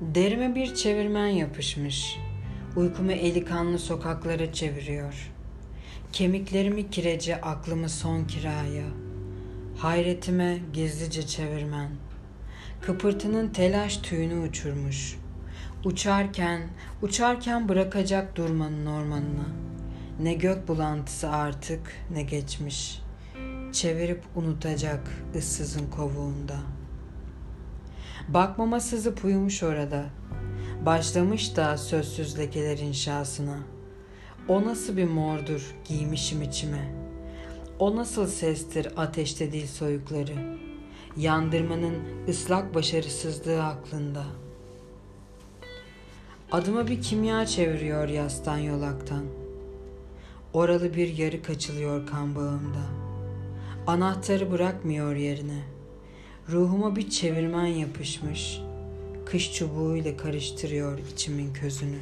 Derime bir çevirmen yapışmış. Uykumu eli kanlı sokaklara çeviriyor. Kemiklerimi kirece aklımı son kiraya. Hayretime gizlice çevirmen. Kıpırtının telaş tüyünü uçurmuş. Uçarken, uçarken bırakacak durmanın ormanına. Ne gök bulantısı artık ne geçmiş. Çevirip unutacak ıssızın kovuğunda. Bakmama sızıp uyumuş orada. Başlamış da sözsüz lekeler inşasına. O nasıl bir mordur giymişim içime. O nasıl sestir ateşte dil soyukları. Yandırmanın ıslak başarısızlığı aklında. Adıma bir kimya çeviriyor yastan yolaktan. Oralı bir yarı kaçılıyor kan bağımda. Anahtarı bırakmıyor yerine. Ruhuma bir çevirmen yapışmış. Kış çubuğuyla karıştırıyor içimin közünü.